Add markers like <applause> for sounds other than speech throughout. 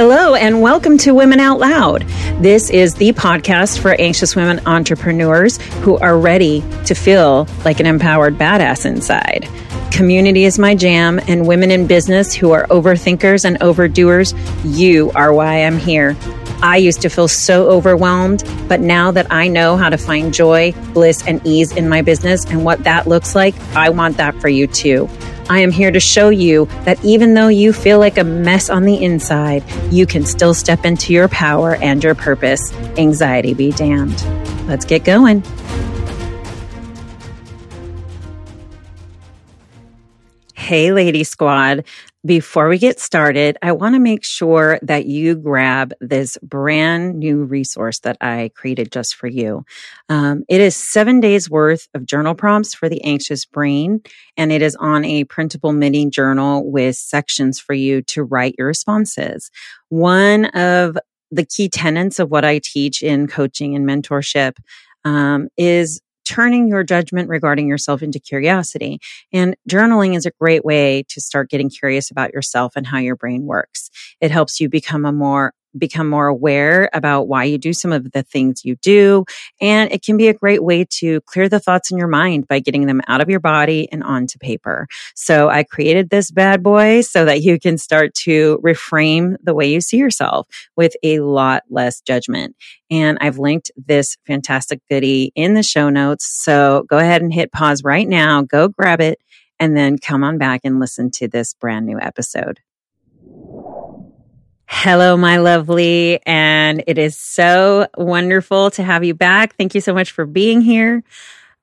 Hello, and welcome to Women Out Loud. This is the podcast for anxious women entrepreneurs who are ready to feel like an empowered badass inside. Community is my jam, and women in business who are overthinkers and overdoers, you are why I'm here. I used to feel so overwhelmed, but now that I know how to find joy, bliss, and ease in my business and what that looks like, I want that for you too. I am here to show you that even though you feel like a mess on the inside, you can still step into your power and your purpose. Anxiety be damned. Let's get going. Hey, Lady Squad. Before we get started, I want to make sure that you grab this brand new resource that I created just for you. Um, it is seven days worth of journal prompts for the anxious brain, and it is on a printable mini journal with sections for you to write your responses. One of the key tenets of what I teach in coaching and mentorship um, is turning your judgment regarding yourself into curiosity. And journaling is a great way to start getting curious about yourself and how your brain works. It helps you become a more become more aware about why you do some of the things you do. And it can be a great way to clear the thoughts in your mind by getting them out of your body and onto paper. So I created this bad boy so that you can start to reframe the way you see yourself with a lot less judgment. And I've linked this fantastic goodie in the show notes. So go ahead and hit pause right now, go grab it, and then come on back and listen to this brand new episode. Hello, my lovely. And it is so wonderful to have you back. Thank you so much for being here.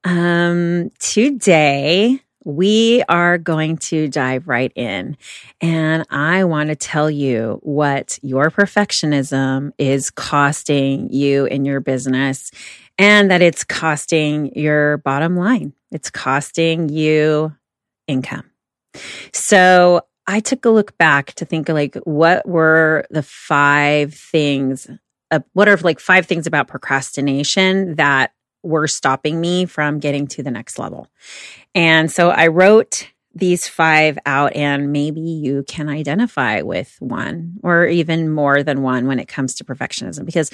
Um, today, we are going to dive right in. And I want to tell you what your perfectionism is costing you in your business and that it's costing your bottom line. It's costing you income. So I took a look back to think like what were the five things uh, what are like five things about procrastination that were stopping me from getting to the next level. And so I wrote these five out and maybe you can identify with one or even more than one when it comes to perfectionism because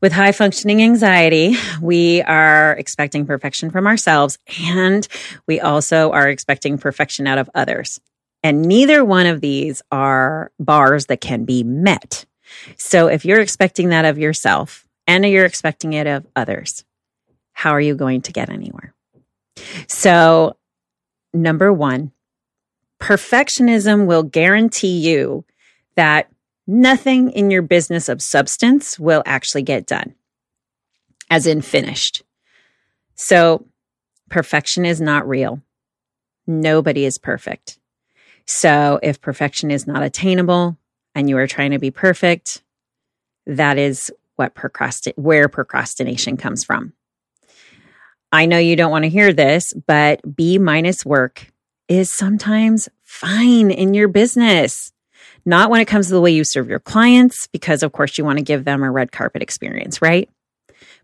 with high functioning anxiety, we are expecting perfection from ourselves and we also are expecting perfection out of others. And neither one of these are bars that can be met. So if you're expecting that of yourself and you're expecting it of others, how are you going to get anywhere? So, number one, perfectionism will guarantee you that nothing in your business of substance will actually get done, as in finished. So, perfection is not real. Nobody is perfect. So if perfection is not attainable and you are trying to be perfect, that is what procrastin- where procrastination comes from. I know you don't want to hear this, but B minus work is sometimes fine in your business. Not when it comes to the way you serve your clients, because of course you want to give them a red carpet experience, right?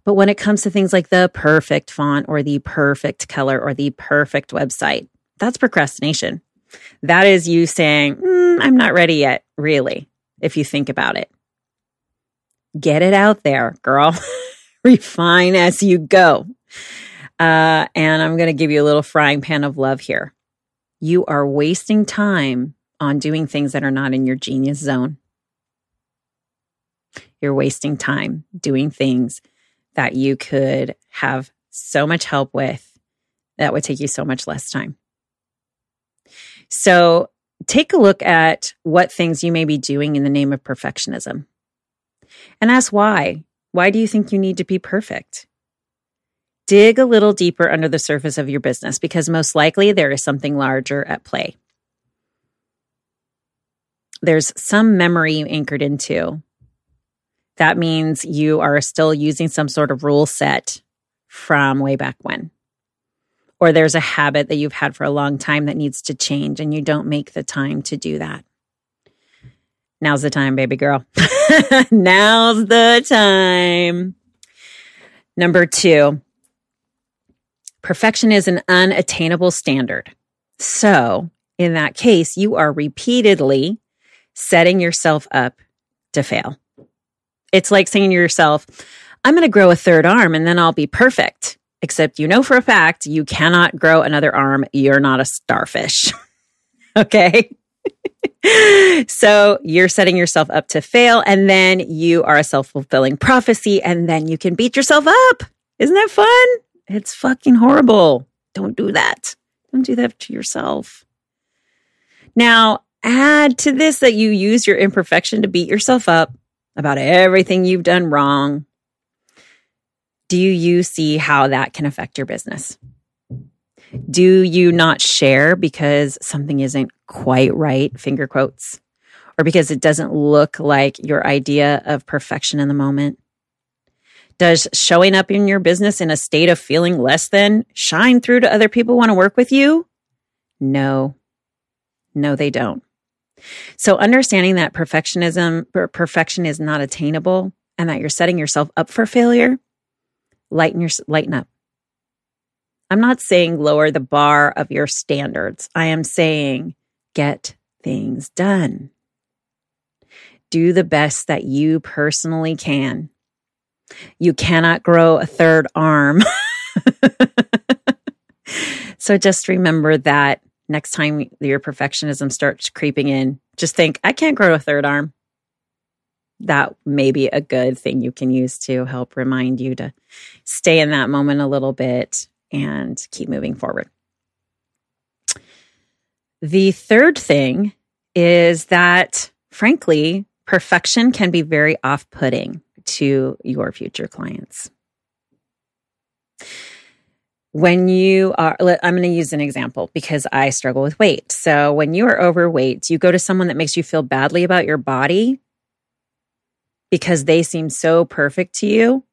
But when it comes to things like the perfect font or the perfect color or the perfect website, that's procrastination. That is you saying, mm, I'm not ready yet, really, if you think about it. Get it out there, girl. <laughs> Refine as you go. Uh, and I'm going to give you a little frying pan of love here. You are wasting time on doing things that are not in your genius zone. You're wasting time doing things that you could have so much help with that would take you so much less time. So take a look at what things you may be doing in the name of perfectionism and ask why. Why do you think you need to be perfect? Dig a little deeper under the surface of your business because most likely there is something larger at play. There's some memory you anchored into. That means you are still using some sort of rule set from way back when or there's a habit that you've had for a long time that needs to change and you don't make the time to do that. Now's the time, baby girl. <laughs> Now's the time. Number two, perfection is an unattainable standard. So, in that case, you are repeatedly setting yourself up to fail. It's like saying to yourself, I'm going to grow a third arm and then I'll be perfect. Except you know for a fact you cannot grow another arm. You're not a starfish. <laughs> okay. <laughs> so you're setting yourself up to fail and then you are a self fulfilling prophecy and then you can beat yourself up. Isn't that fun? It's fucking horrible. Don't do that. Don't do that to yourself. Now, add to this that you use your imperfection to beat yourself up about everything you've done wrong. Do you see how that can affect your business? Do you not share because something isn't quite right, finger quotes, or because it doesn't look like your idea of perfection in the moment? Does showing up in your business in a state of feeling less than shine through to other people want to work with you? No. No, they don't. So understanding that perfectionism, perfection is not attainable and that you're setting yourself up for failure, lighten your, lighten up. I'm not saying lower the bar of your standards. I am saying get things done. Do the best that you personally can. You cannot grow a third arm. <laughs> so just remember that next time your perfectionism starts creeping in, just think, I can't grow a third arm. That may be a good thing you can use to help remind you to stay in that moment a little bit and keep moving forward. The third thing is that, frankly, perfection can be very off putting to your future clients when you are, I'm going to use an example because I struggle with weight. So when you are overweight, you go to someone that makes you feel badly about your body because they seem so perfect to you.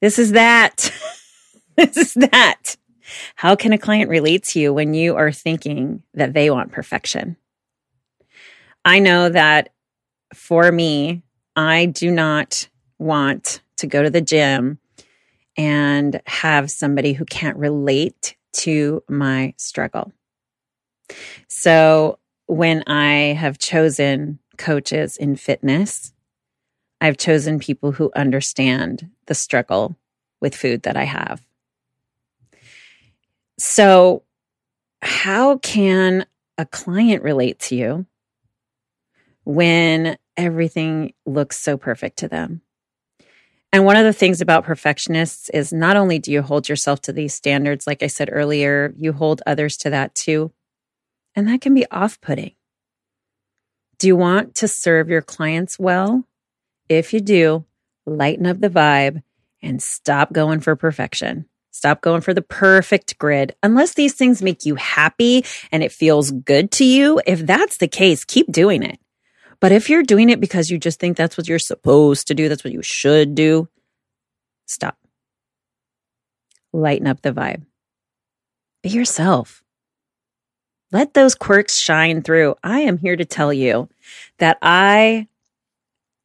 This is that. <laughs> this is that. How can a client relate to you when you are thinking that they want perfection? I know that for me, I do not want to go to the gym and have somebody who can't relate to my struggle. So when I have chosen coaches in fitness, I've chosen people who understand the struggle with food that I have. So, how can a client relate to you when everything looks so perfect to them? And one of the things about perfectionists is not only do you hold yourself to these standards, like I said earlier, you hold others to that too. And that can be off putting. Do you want to serve your clients well? If you do, lighten up the vibe and stop going for perfection. Stop going for the perfect grid. Unless these things make you happy and it feels good to you, if that's the case, keep doing it. But if you're doing it because you just think that's what you're supposed to do, that's what you should do, stop. Lighten up the vibe. Be yourself. Let those quirks shine through. I am here to tell you that I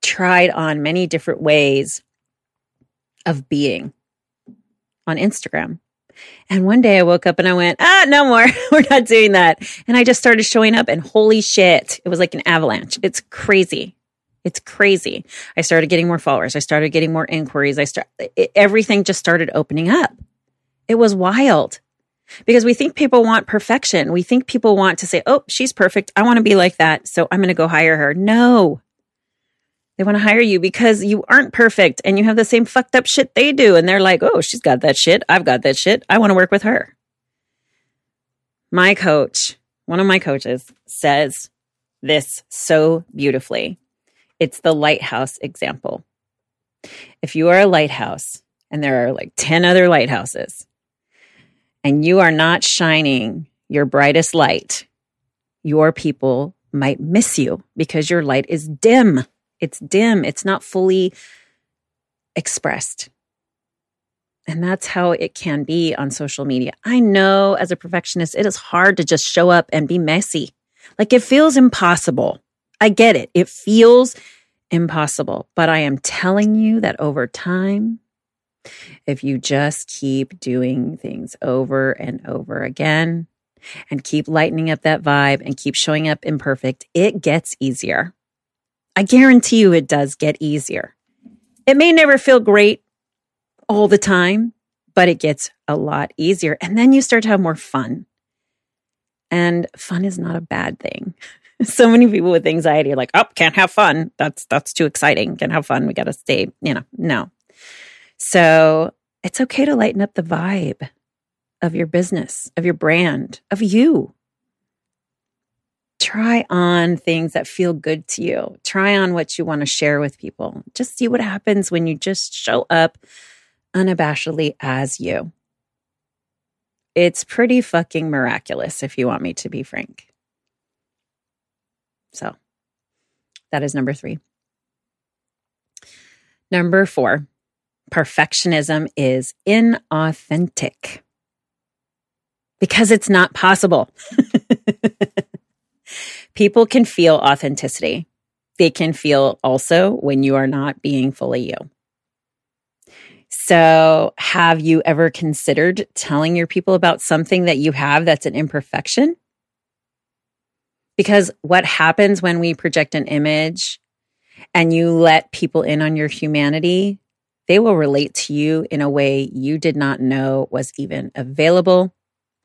tried on many different ways of being on Instagram. And one day I woke up and I went, ah, no more. <laughs> We're not doing that. And I just started showing up and holy shit, it was like an avalanche. It's crazy. It's crazy. I started getting more followers. I started getting more inquiries. I start everything just started opening up. It was wild because we think people want perfection. We think people want to say, "Oh, she's perfect. I want to be like that, so I'm going to go hire her." No. They want to hire you because you aren't perfect and you have the same fucked up shit they do. And they're like, oh, she's got that shit. I've got that shit. I want to work with her. My coach, one of my coaches, says this so beautifully. It's the lighthouse example. If you are a lighthouse and there are like 10 other lighthouses and you are not shining your brightest light, your people might miss you because your light is dim. It's dim, it's not fully expressed. And that's how it can be on social media. I know as a perfectionist, it is hard to just show up and be messy. Like it feels impossible. I get it. It feels impossible. But I am telling you that over time, if you just keep doing things over and over again and keep lightening up that vibe and keep showing up imperfect, it gets easier. I guarantee you it does get easier. It may never feel great all the time, but it gets a lot easier. And then you start to have more fun. And fun is not a bad thing. <laughs> so many people with anxiety are like, oh, can't have fun. That's that's too exciting. Can't have fun. We gotta stay, you know, no. So it's okay to lighten up the vibe of your business, of your brand, of you. Try on things that feel good to you. Try on what you want to share with people. Just see what happens when you just show up unabashedly as you. It's pretty fucking miraculous, if you want me to be frank. So that is number three. Number four, perfectionism is inauthentic because it's not possible. <laughs> People can feel authenticity. They can feel also when you are not being fully you. So, have you ever considered telling your people about something that you have that's an imperfection? Because what happens when we project an image and you let people in on your humanity, they will relate to you in a way you did not know was even available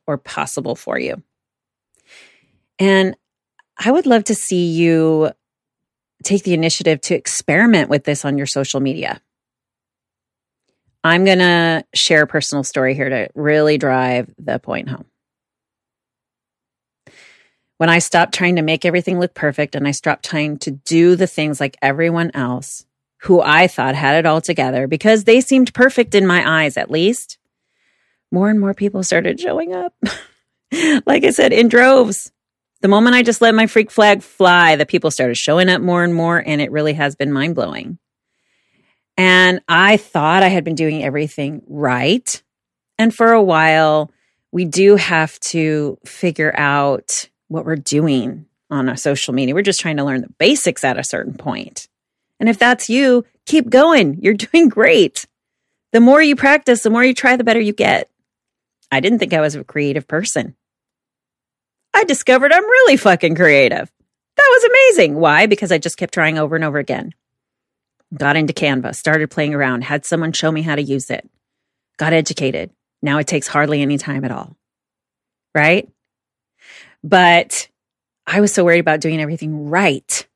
or possible for you. And I would love to see you take the initiative to experiment with this on your social media. I'm going to share a personal story here to really drive the point home. When I stopped trying to make everything look perfect and I stopped trying to do the things like everyone else who I thought had it all together because they seemed perfect in my eyes, at least, more and more people started showing up. <laughs> like I said, in droves. The moment I just let my freak flag fly, the people started showing up more and more, and it really has been mind blowing. And I thought I had been doing everything right. And for a while, we do have to figure out what we're doing on our social media. We're just trying to learn the basics at a certain point. And if that's you, keep going. You're <laughs> doing great. The more you practice, the more you try, the better you get. I didn't think I was a creative person. I discovered I'm really fucking creative. That was amazing. Why? Because I just kept trying over and over again. Got into Canva, started playing around, had someone show me how to use it, got educated. Now it takes hardly any time at all. Right? But I was so worried about doing everything right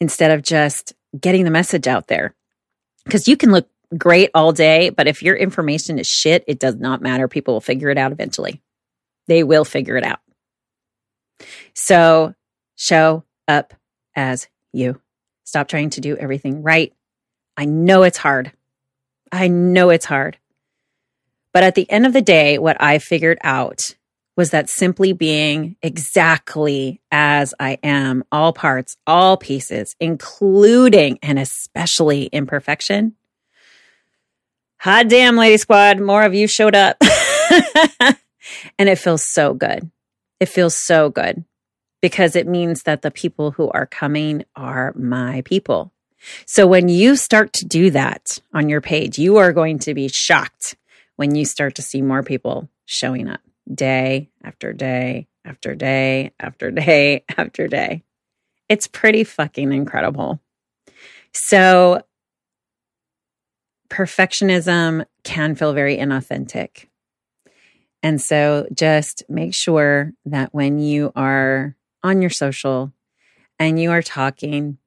instead of just getting the message out there. Because you can look great all day, but if your information is shit, it does not matter. People will figure it out eventually. They will figure it out. So show up as you. Stop trying to do everything right. I know it's hard. I know it's hard. But at the end of the day, what I figured out was that simply being exactly as I am, all parts, all pieces, including and especially imperfection. Hot damn, Lady Squad, more of you showed up. <laughs> and it feels so good. It feels so good because it means that the people who are coming are my people. So when you start to do that on your page, you are going to be shocked when you start to see more people showing up day after day after day after day <laughs> after day. It's pretty fucking incredible. So, perfectionism can feel very inauthentic. And so, just make sure that when you are on your social and you are talking,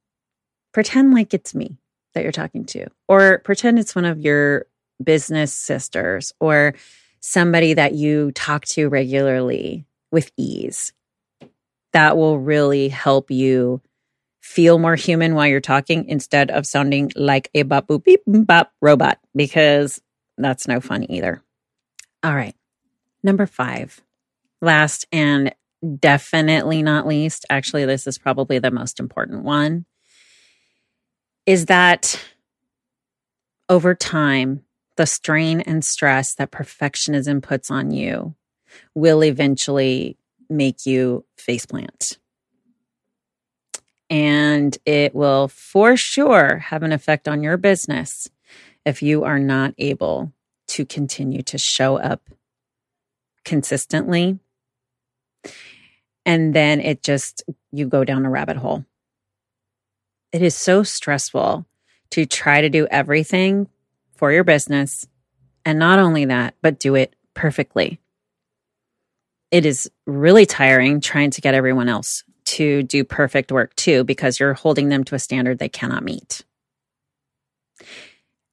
pretend like it's me that you're talking to, or pretend it's one of your business sisters, or somebody that you talk to regularly with ease. That will really help you feel more human while you're talking instead of sounding like a bop boop beep bop robot because that's no fun either. All right. Number five, last and definitely not least, actually, this is probably the most important one, is that over time, the strain and stress that perfectionism puts on you will eventually make you faceplant. And it will for sure have an effect on your business if you are not able to continue to show up consistently. And then it just, you go down a rabbit hole. It is so stressful to try to do everything for your business. And not only that, but do it perfectly. It is really tiring trying to get everyone else to do perfect work too, because you're holding them to a standard they cannot meet.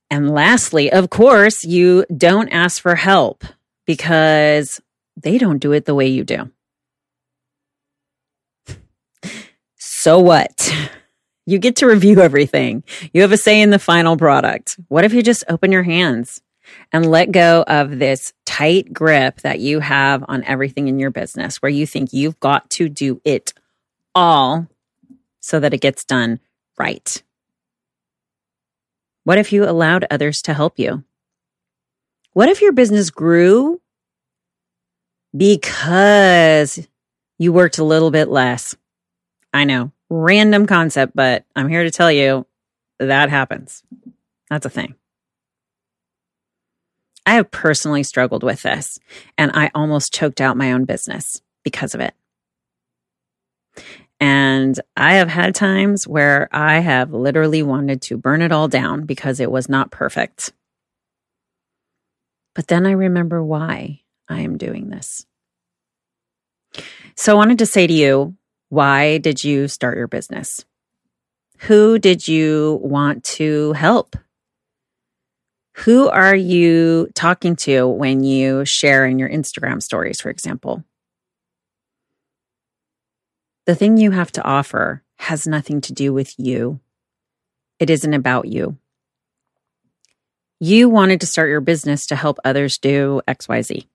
And lastly, of course, you don't ask for help because they don't do it the way you do. <laughs> So what? <laughs> You get to review everything. You have a say in the final product. What if you just open your hands and let go of this tight grip that you have on everything in your business where you think you've got to do it all so that it gets done right? What if you allowed others to help you? What if your business grew because you worked a little bit less? I know, random concept, but I'm here to tell you that happens. That's a thing. I have personally struggled with this, and I almost choked out my own business because of it. And I have had times where I have literally wanted to burn it all down because it was not perfect. But then I remember why I am doing this. So I wanted to say to you, why did you start your business? Who did you want to help? Who are you talking to when you share in your Instagram stories, for example? The thing you have to offer has nothing to do with you. It isn't about you. You wanted to start your business to help others do XYZ.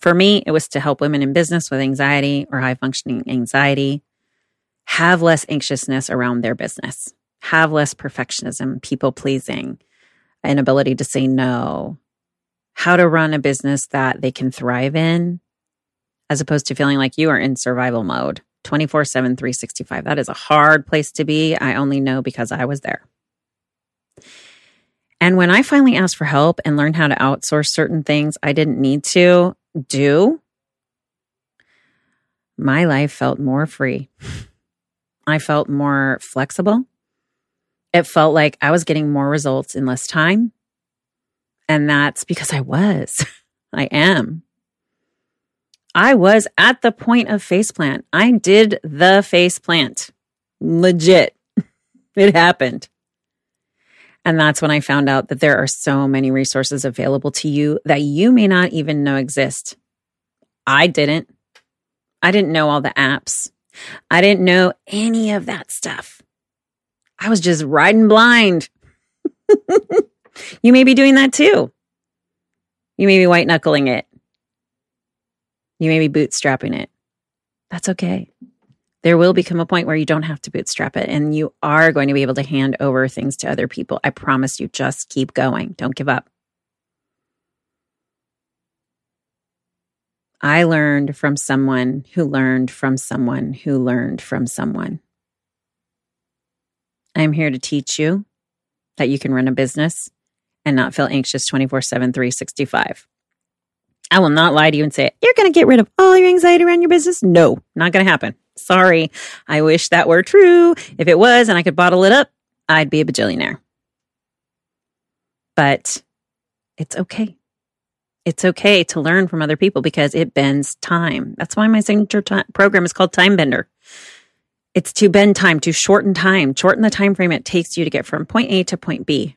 For me, it was to help women in business with anxiety or high functioning anxiety have less anxiousness around their business, have less perfectionism, people pleasing, inability to say no, how to run a business that they can thrive in, as opposed to feeling like you are in survival mode 24 7, 365. That is a hard place to be. I only know because I was there. And when I finally asked for help and learned how to outsource certain things I didn't need to do, my life felt more free. I felt more flexible. It felt like I was getting more results in less time. And that's because I was. <laughs> I am. I was at the point of face plant. I did the face plant. Legit. <laughs> it happened. And that's when I found out that there are so many resources available to you that you may not even know exist. I didn't. I didn't know all the apps. I didn't know any of that stuff. I was just riding blind. <laughs> you may be doing that too. You may be white knuckling it. You may be bootstrapping it. That's okay. There will become a point where you don't have to bootstrap it and you are going to be able to hand over things to other people. I promise you, just keep going. Don't give up. I learned from someone who learned from someone who learned from someone. I'm here to teach you that you can run a business and not feel anxious 24 7, 365. I will not lie to you and say, you're going to get rid of all your anxiety around your business. No, not going to happen. Sorry. I wish that were true. If it was and I could bottle it up, I'd be a bajillionaire. But it's okay. It's okay to learn from other people because it bends time. That's why my signature t- program is called Time Bender. It's to bend time, to shorten time, shorten the time frame it takes you to get from point A to point B.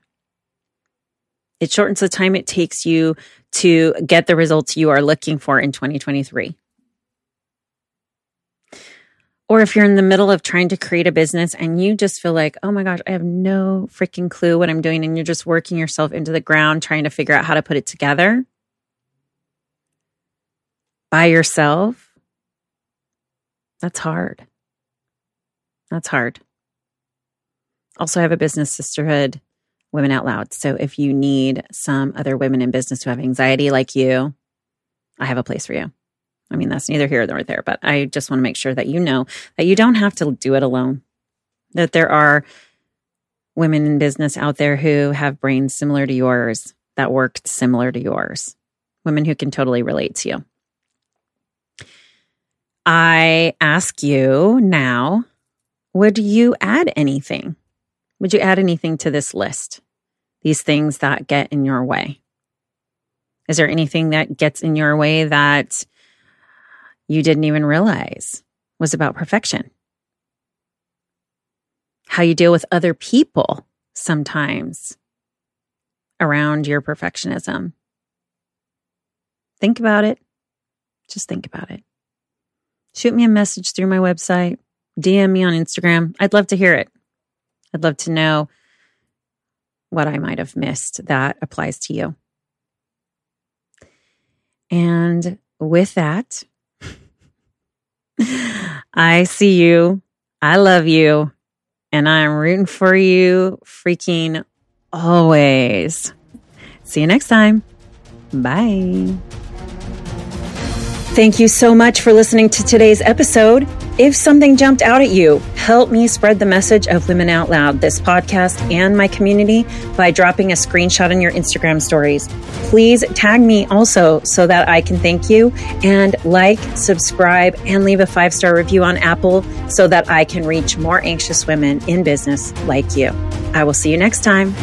It shortens the time it takes you to get the results you are looking for in 2023. Or if you're in the middle of trying to create a business and you just feel like, oh my gosh, I have no freaking clue what I'm doing, and you're just working yourself into the ground trying to figure out how to put it together by yourself, that's hard. That's hard. Also, I have a business sisterhood Women Out Loud. So if you need some other women in business who have anxiety like you, I have a place for you. I mean, that's neither here nor there, but I just want to make sure that you know that you don't have to do it alone. That there are women in business out there who have brains similar to yours that worked similar to yours, women who can totally relate to you. I ask you now would you add anything Would you add anything to this list? These things that get in your way. Is there anything that gets in your way that you didn't even realize was about perfection? How you deal with other people sometimes around your perfectionism. Think about it. Just think about it. Shoot me a message through my website, DM me on Instagram. I'd love to hear it. I'd love to know what I might have missed that applies to you. And with that, I see you. I love you. And I'm rooting for you freaking always. See you next time. Bye. Thank you so much for listening to today's episode. If something jumped out at you, help me spread the message of Women Out Loud, this podcast, and my community by dropping a screenshot in your Instagram stories. Please tag me also so that I can thank you and like, subscribe, and leave a five star review on Apple so that I can reach more anxious women in business like you. I will see you next time.